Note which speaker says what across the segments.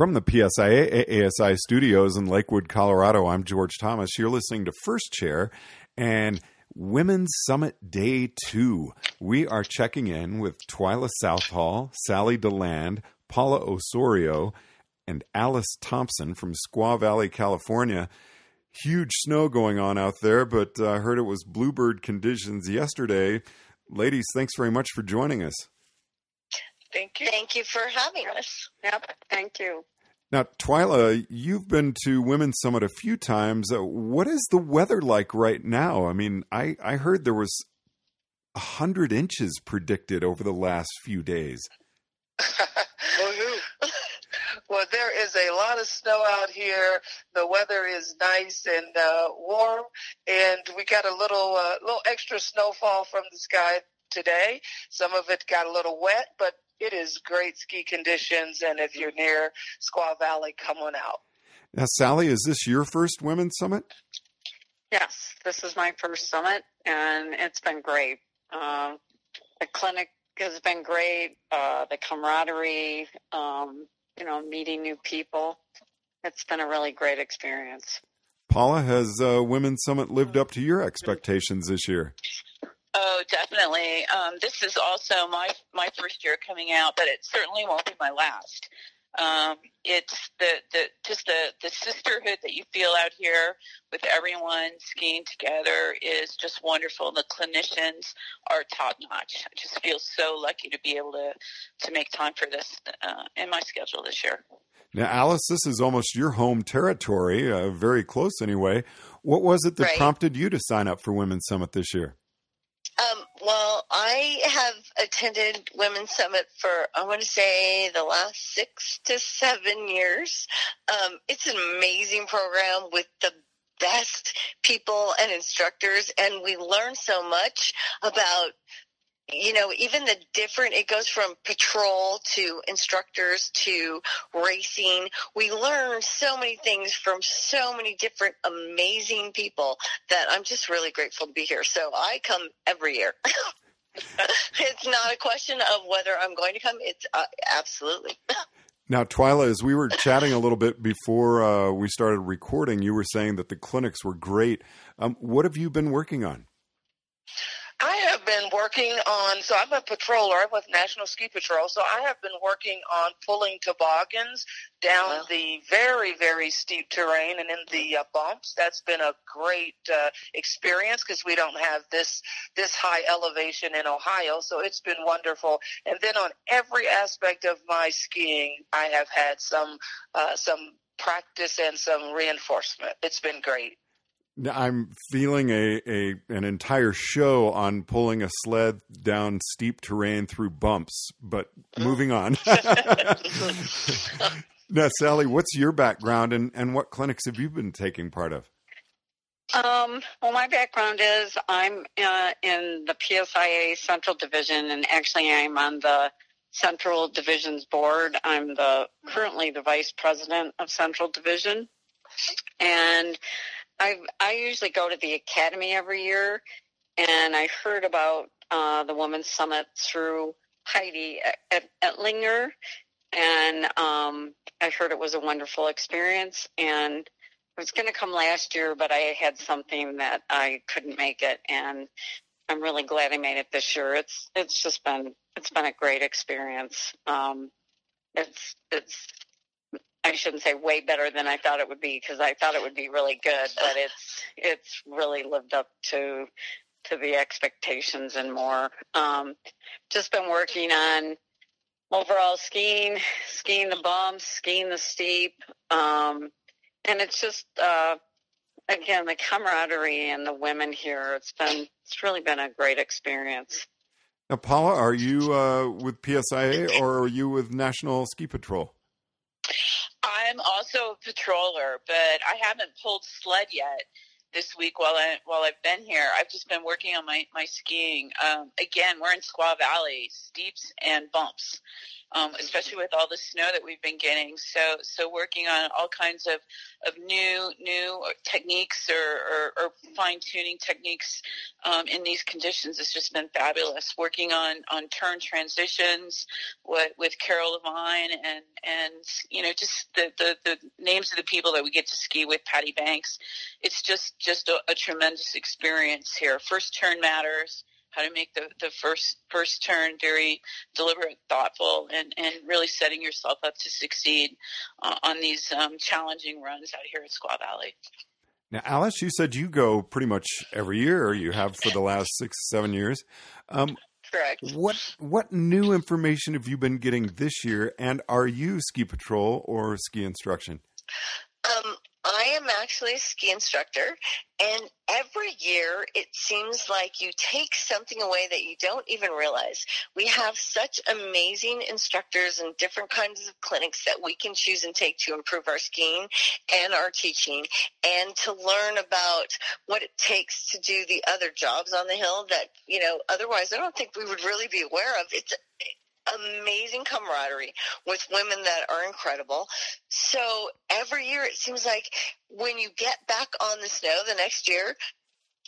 Speaker 1: From the PSIA ASI studios in Lakewood, Colorado, I'm George Thomas. You're listening to First Chair and Women's Summit Day 2. We are checking in with Twyla Southall, Sally DeLand, Paula Osorio, and Alice Thompson from Squaw Valley, California. Huge snow going on out there, but I heard it was bluebird conditions yesterday. Ladies, thanks very much for joining us.
Speaker 2: Thank you.
Speaker 3: Thank you for having us.
Speaker 2: Yep. Thank you.
Speaker 1: Now, Twyla, you've been to Women's Summit a few times. Uh, what is the weather like right now? I mean, I, I heard there was a hundred inches predicted over the last few days.
Speaker 2: well, there is a lot of snow out here. The weather is nice and uh, warm, and we got a little uh, little extra snowfall from the sky today. Some of it got a little wet, but it is great ski conditions, and if you're near Squaw Valley, come on out.
Speaker 1: Now, Sally, is this your first Women's Summit?
Speaker 4: Yes, this is my first summit, and it's been great. Uh, the clinic has been great. Uh, the camaraderie, um, you know, meeting new people. It's been a really great experience.
Speaker 1: Paula, has uh, Women's Summit lived up to your expectations this year?
Speaker 5: Oh, definitely. Um, this is also my my first year coming out, but it certainly won't be my last. Um, it's the, the just the, the sisterhood that you feel out here with everyone skiing together is just wonderful. The clinicians are top notch. I just feel so lucky to be able to to make time for this uh, in my schedule this year.
Speaker 1: Now, Alice, this is almost your home territory, uh, very close anyway. What was it that
Speaker 3: Right.
Speaker 1: prompted you to sign up for Women's Summit this year?
Speaker 3: Um, well, I have attended Women's Summit for, I want to say, the last six to seven years. Um, it's an amazing program with the best people and instructors, and we learn so much about you know, even the different, it goes from patrol to instructors to racing. We learn so many things from so many different amazing people that I'm just really grateful to be here. So I come every year. it's not a question of whether I'm going to come. It's uh, absolutely.
Speaker 1: Now, Twyla, as we were chatting a little bit before uh, we started recording, you were saying that the clinics were great. Um, what have you been working on?
Speaker 2: I have been working on, so I'm a patroller. I'm with National Ski Patrol. So I have been working on pulling toboggans down
Speaker 3: Wow.
Speaker 2: the very, very steep terrain and in the uh, bumps. That's been a great uh, experience because we don't have this this high elevation in Ohio. So it's been wonderful. And then on every aspect of my skiing, I have had some uh, some practice and some reinforcement. It's been great.
Speaker 1: I'm feeling a, a an entire show on pulling a sled down steep terrain through bumps, but moving on. now, Sally, what's your background and, and what clinics have you been taking part of?
Speaker 4: Um, well, my background is I'm uh, in the PSIA Central Division, and actually I'm on the Central Division's board. I'm the currently the vice president of Central Division, and I I usually go to the academy every year, and I heard about uh, the Women's Summit through Heidi at, Ettlinger, and um, I heard it was a wonderful experience, and I was going to come last year, but I had something that I couldn't make it, and I'm really glad I made it this year. It's it's just been it's been a great experience. Um, it's it's I shouldn't say way better than I thought it would be because I thought it would be really good, but it's it's really lived up to to the expectations and more. Um, just been working on overall skiing, skiing the bumps, skiing the steep. Um, and it's just uh, again the camaraderie and the women here. It's been it's really been a great experience.
Speaker 1: Now, Paula, are you uh, with PSIA or are you with National Ski Patrol?
Speaker 5: I'm also a patroller, but I haven't pulled sled yet this week while I while I've been here. I've just been working on my my skiing. Um, again, we're in Squaw Valley, steeps and bumps, um, especially with all the snow that we've been getting. So, so working on all kinds of, of new new techniques or, or, or fine tuning techniques um, in these conditions has just been fabulous. Working on on turn transitions with, with Carol Levine and and you know just the, the the names of the people that we get to ski with, Patty Banks. It's just just a, a tremendous experience here. First turn matters how to make the, the first first turn very deliberate, thoughtful, and, and really setting yourself up to succeed uh, on these um, challenging runs out here at Squaw Valley.
Speaker 1: Now, Alice, you said you go pretty much every year, or you have for the last six, seven years.
Speaker 3: Um, Correct.
Speaker 1: What what new information have you been getting this year, and are you ski patrol or ski instruction?
Speaker 3: Um, I am actually a ski instructor, and every year it seems like you take something away that you don't even realize. We have such amazing instructors and different kinds of clinics that we can choose and take to improve our skiing and our teaching and to learn about what it takes to do the other jobs on the hill that, you know, otherwise I don't think we would really be aware of. It's amazing camaraderie with women that are incredible. So every year it seems like when you get back on the snow the next year,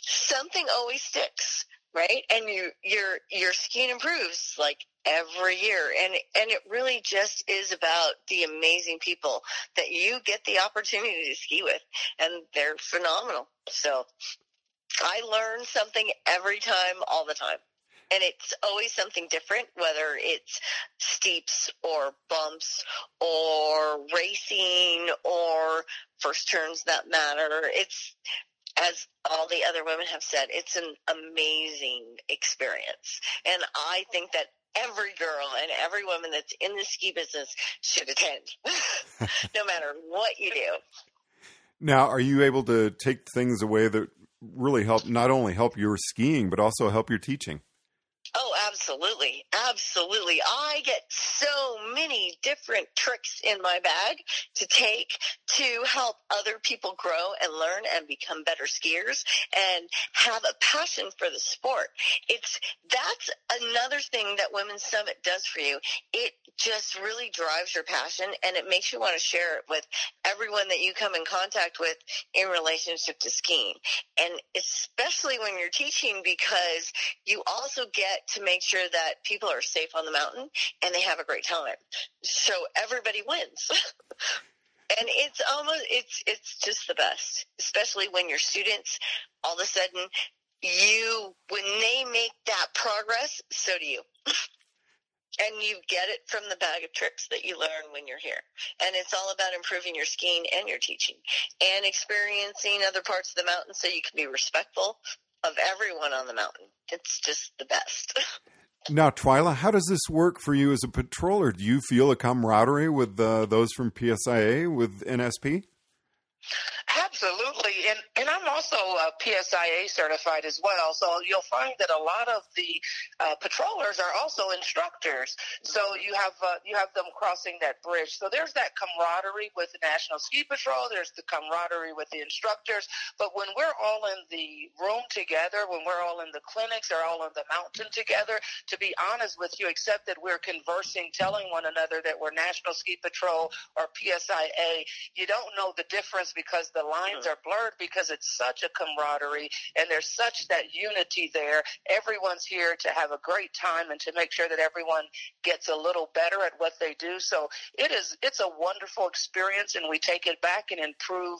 Speaker 3: something always sticks, right? And you your your skiing improves like every year and and it really just is about the amazing people that you get the opportunity to ski with and they're phenomenal. So I learn something every time all the time and it's always something different, whether it's steeps or bumps or racing or first turns that matter. It's, as all the other women have said, it's an amazing experience. And I think that every girl and every woman that's in the ski business should attend, no matter what you do.
Speaker 1: Now, are you able to take things away that really help not only help your skiing but also help your teaching?
Speaker 3: Oh, absolutely. Absolutely. I get so many different tricks in my bag to take to help other people grow and learn and become better skiers and have a passion for the sport. It's, that's another thing that Women's Summit does for you. It just really drives your passion and it makes you want to share it with everyone that you come in contact with in relationship to skiing. And especially when you're teaching because you also get to make sure that people are safe on the mountain and they have a great time. So everybody wins. and it's almost it's it's just the best, especially when your students all of a sudden you when they make that progress, so do you. and you get it from the bag of tricks that you learn when you're here. And it's all about improving your skiing and your teaching and experiencing other parts of the mountain so you can be respectful of everyone on the mountain. It's just the best.
Speaker 1: now, Twyla, how does this work for you as a patroller? Do you feel a camaraderie with uh, those from PSIA with NSP?
Speaker 2: Absolutely, and and I'm also uh, PSIA certified as well. So you'll find that a lot of the uh, patrollers are also instructors. So you have uh, you have them crossing that bridge. So there's that camaraderie with the National Ski Patrol. There's the camaraderie with the instructors. But when we're all in the room together, when we're all in the clinics or all on the mountain together, to be honest with you, except that we're conversing, telling one another that we're National Ski Patrol or PSIA, you don't know the difference because the lines are blurred because it's such a camaraderie and there's such that unity there. Everyone's here to have a great time and to make sure that everyone gets a little better at what they do. So it is, it's a wonderful experience and we take it back and improve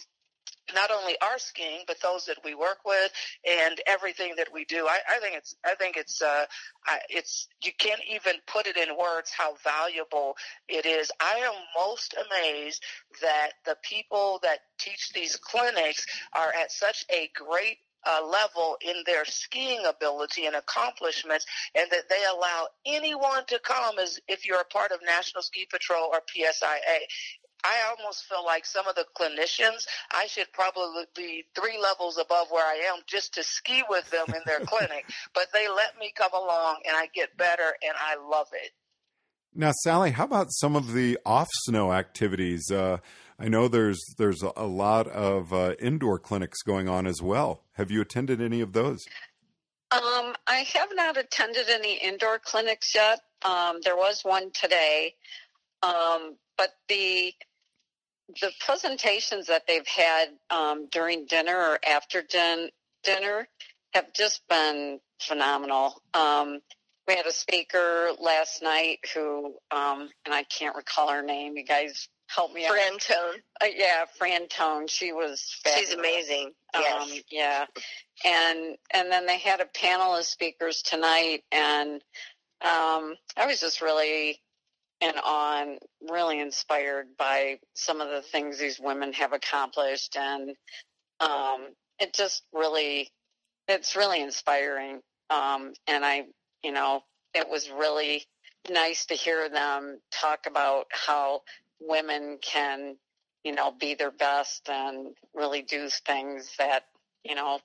Speaker 2: not only our skiing but those that we work with and everything that we do. I, I think it's I think it's uh, I, it's you can't even put it in words how valuable it is. I am most amazed that the people that teach these clinics are at such a great uh, level in their skiing ability and accomplishments, and that they allow anyone to come as if you're a part of National Ski Patrol or PSIA. I almost feel like some of the clinicians, I should probably be three levels above where I am just to ski with them in their clinic. But they let me come along and I get better and I love it.
Speaker 1: Now, Sally, how about some of the off snow activities? Uh, I know there's there's a lot of uh, indoor clinics going on as well. Have you attended any of those?
Speaker 4: Um, I have not attended any indoor clinics yet, Um, there was one today, um, but the the presentations that they've had um, during dinner or after din- dinner have just been phenomenal. Um, we had a speaker last night who, um, and I can't recall her name. You guys help me
Speaker 3: Fran Tone.
Speaker 4: Uh, yeah, Fran Tone. She was. Fabulous.
Speaker 3: She's amazing. Yes.
Speaker 4: Um, yeah, and and then they had a panel of speakers tonight, and um, I was just really and really inspired by some of the things these women have accomplished, and um, it just really, it's really inspiring. Um, and I, you know, it was really nice to hear them talk about how women can, you know, be their best and really do things that, you know,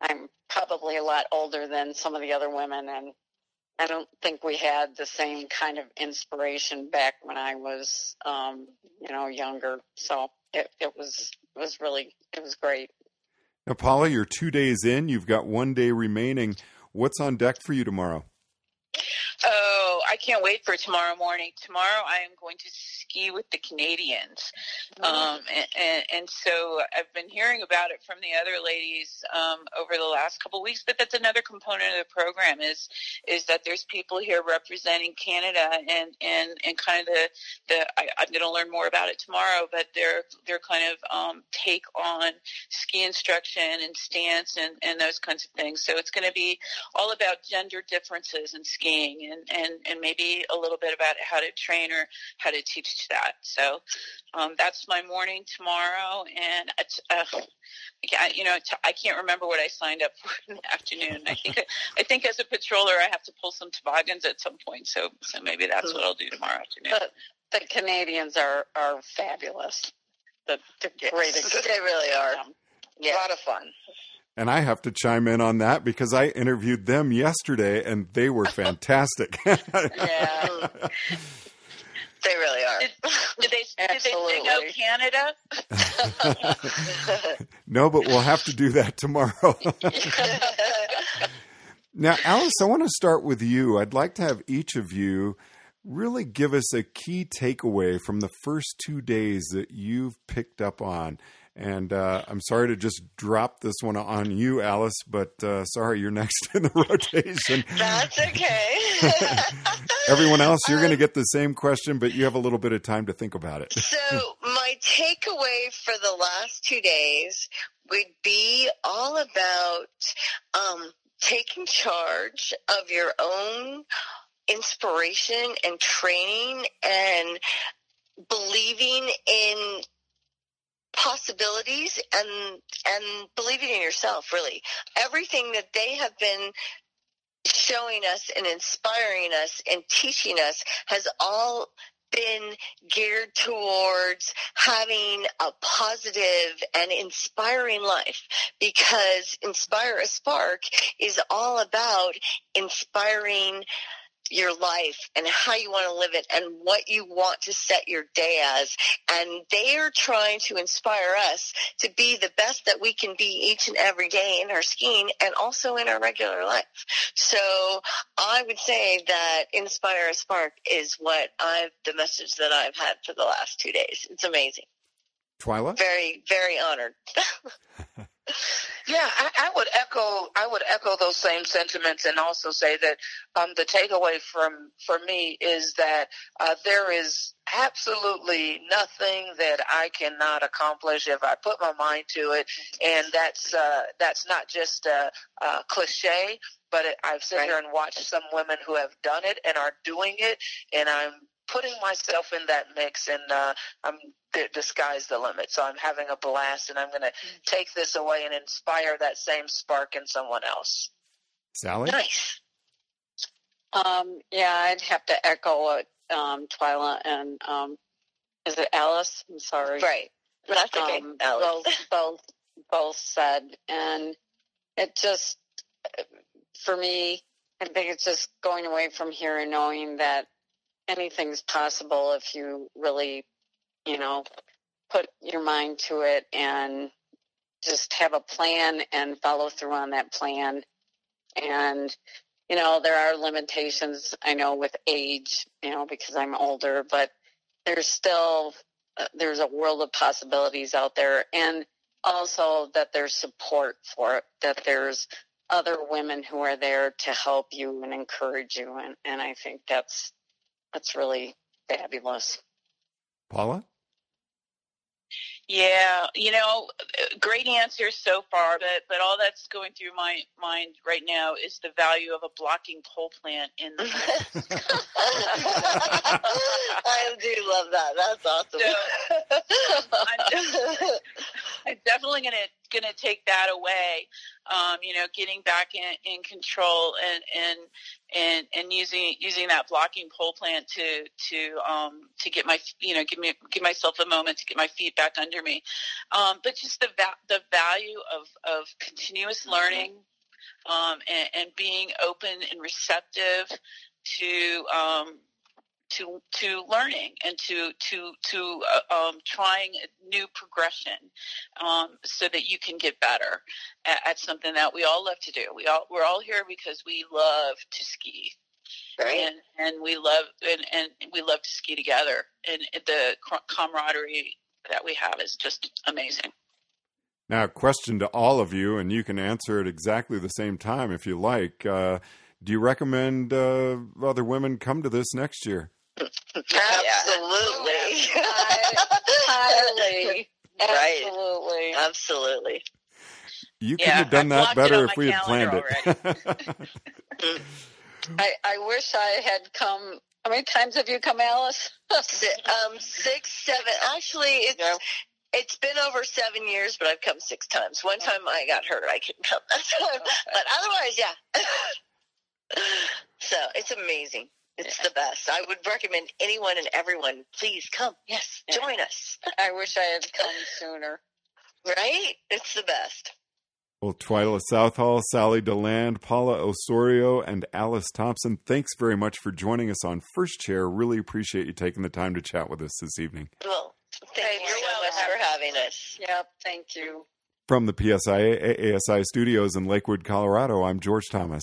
Speaker 4: I'm probably a lot older than some of the other women and I don't think we had the same kind of inspiration back when I was, um, you know, younger. So it, it was it was really it was great.
Speaker 1: Now, Paula, you're two days in. You've got one day remaining. What's on deck for you tomorrow?
Speaker 5: Oh, I can't wait for tomorrow morning. Tomorrow I am going to ski with the Canadians. Um, and, and, and, so I've been hearing about it from the other ladies um, over the last couple of weeks, but that's another component of the program is is that there's people here representing Canada and, and, and kind of the, the I, am going to learn more about it tomorrow, but their their kind of um, take on ski instruction and stance and, and those kinds of things. So it's going to be all about gender differences in skiing and, and, and maybe a little bit about how to train or how to teach that. So um, that's my morning tomorrow, and it's, uh, you know, I can't remember what I signed up for in the afternoon. I think I think as a patroller, I have to pull some toboggans at some point. So so maybe that's what I'll do tomorrow afternoon.
Speaker 4: But the Canadians are are fabulous. The, the
Speaker 3: yes,
Speaker 4: great,
Speaker 3: they really are.
Speaker 2: Yeah. A lot of fun.
Speaker 1: And I have to chime in on that because I interviewed them yesterday and they were fantastic.
Speaker 4: yeah.
Speaker 3: They really are.
Speaker 5: Did, did they, did they say no Canada?
Speaker 1: no, but we'll have to do that tomorrow. now, Alice, I want to start with you. I'd like to have each of you really give us a key takeaway from the first two days that you've picked up on. And uh, I'm sorry to just drop this one on you, Alice, but uh, sorry, you're next in the rotation.
Speaker 3: That's okay.
Speaker 1: Everyone else, you're um, going to get the same question, but you have a little bit of time to think about it.
Speaker 3: so, my takeaway for the last two days would be all about um, taking charge of your own inspiration and training and believing in possibilities and and believing in yourself really. Everything that they have been showing us and inspiring us and teaching us has all been geared towards having a positive and inspiring life because inspire a spark is all about inspiring your life and how you want to live it and what you want to set your day as. And they are trying to inspire us to be the best that we can be each and every day in our skiing and also in our regular life. So I would say that Inspire a Spark is what I've, the message that I've had for the last two days. It's amazing.
Speaker 1: Twyla?
Speaker 3: Very, very honored.
Speaker 2: Yeah, I, I, would echo. I would echo those same sentiments, and also say that um, the takeaway from for me is that uh, there is absolutely nothing that I cannot accomplish if I put my mind to it, and that's uh, that's not just a, a cliche, but it, I've sat right. here and watched some women who have done it and are doing it, and I'm putting myself in that mix and uh, I'm the, the sky's the limit. So I'm having a blast and I'm going to take this away and inspire that same spark in someone else.
Speaker 1: Sally?
Speaker 3: Nice.
Speaker 4: Um, yeah, I'd have to echo what um, Twyla and um, is it Alice? I'm sorry.
Speaker 3: Right. That's okay.
Speaker 4: Um, both, both, both said, and it just, for me, I think it's just going away from here and knowing that anything's possible if you really, you know, put your mind to it and just have a plan and follow through on that plan. And you know, there are limitations, I know, with age, you know, because I'm older, but there's still, uh, there's a world of possibilities out there. And also that there's support for it, that there's other women who are there to help you and encourage you. And, and I think that's, that's really fabulous.
Speaker 1: Paula?
Speaker 5: Yeah, you know, great answers so far, but but all that's going through my mind right now is the value of a blocking pole plant in the.
Speaker 3: I do love that. That's awesome.
Speaker 5: So, I'm, definitely gonna gonna take that away. Um, you know, getting back in, in control and and and and using using that blocking pole plant to to um, to get my you know give me give myself a moment to get my feet back under me. Um, but just the va- the value of of continuous learning um, and, and being open and receptive to um, to to learning and to to to uh, um, trying a new progression um, so that you can get better at, at, something that we all love to do. We all we're all here because we love to ski.
Speaker 3: Right.
Speaker 5: And, and we love and, and we love to ski together and the camaraderie that we have is just amazing.
Speaker 1: Now, question to all of you, and you can answer at exactly the same time if you like. Uh, do you recommend uh, other women come to this next year?
Speaker 3: Absolutely.
Speaker 4: Highly.
Speaker 3: Right.
Speaker 4: Absolutely.
Speaker 3: Absolutely.
Speaker 1: You could
Speaker 5: Yeah,
Speaker 1: have done that better if we had planned it.
Speaker 4: I, I wish I had come. How many times have you come, Alice?
Speaker 3: Um, six, seven. Actually, it's
Speaker 4: Yeah.
Speaker 3: it's been over seven years, but I've come six times. One time I got hurt, I couldn't come that time, but otherwise, yeah. so it's amazing. It's the best. I would recommend anyone and everyone. Please come. Yes,
Speaker 4: Yeah.
Speaker 3: join us.
Speaker 4: I wish I had come sooner.
Speaker 3: Right? It's the best.
Speaker 1: well, Twyla Southall, Sally DeLand, Paula Osorio, and Alice Thompson, thanks very much for joining us on First Chair. Really appreciate you taking the time to chat with us this evening.
Speaker 3: Well, thank you
Speaker 4: You're
Speaker 3: so much for having us.
Speaker 4: Yep. Thank you.
Speaker 1: From the PSIA ASI studios in Lakewood, Colorado, I'm George Thomas.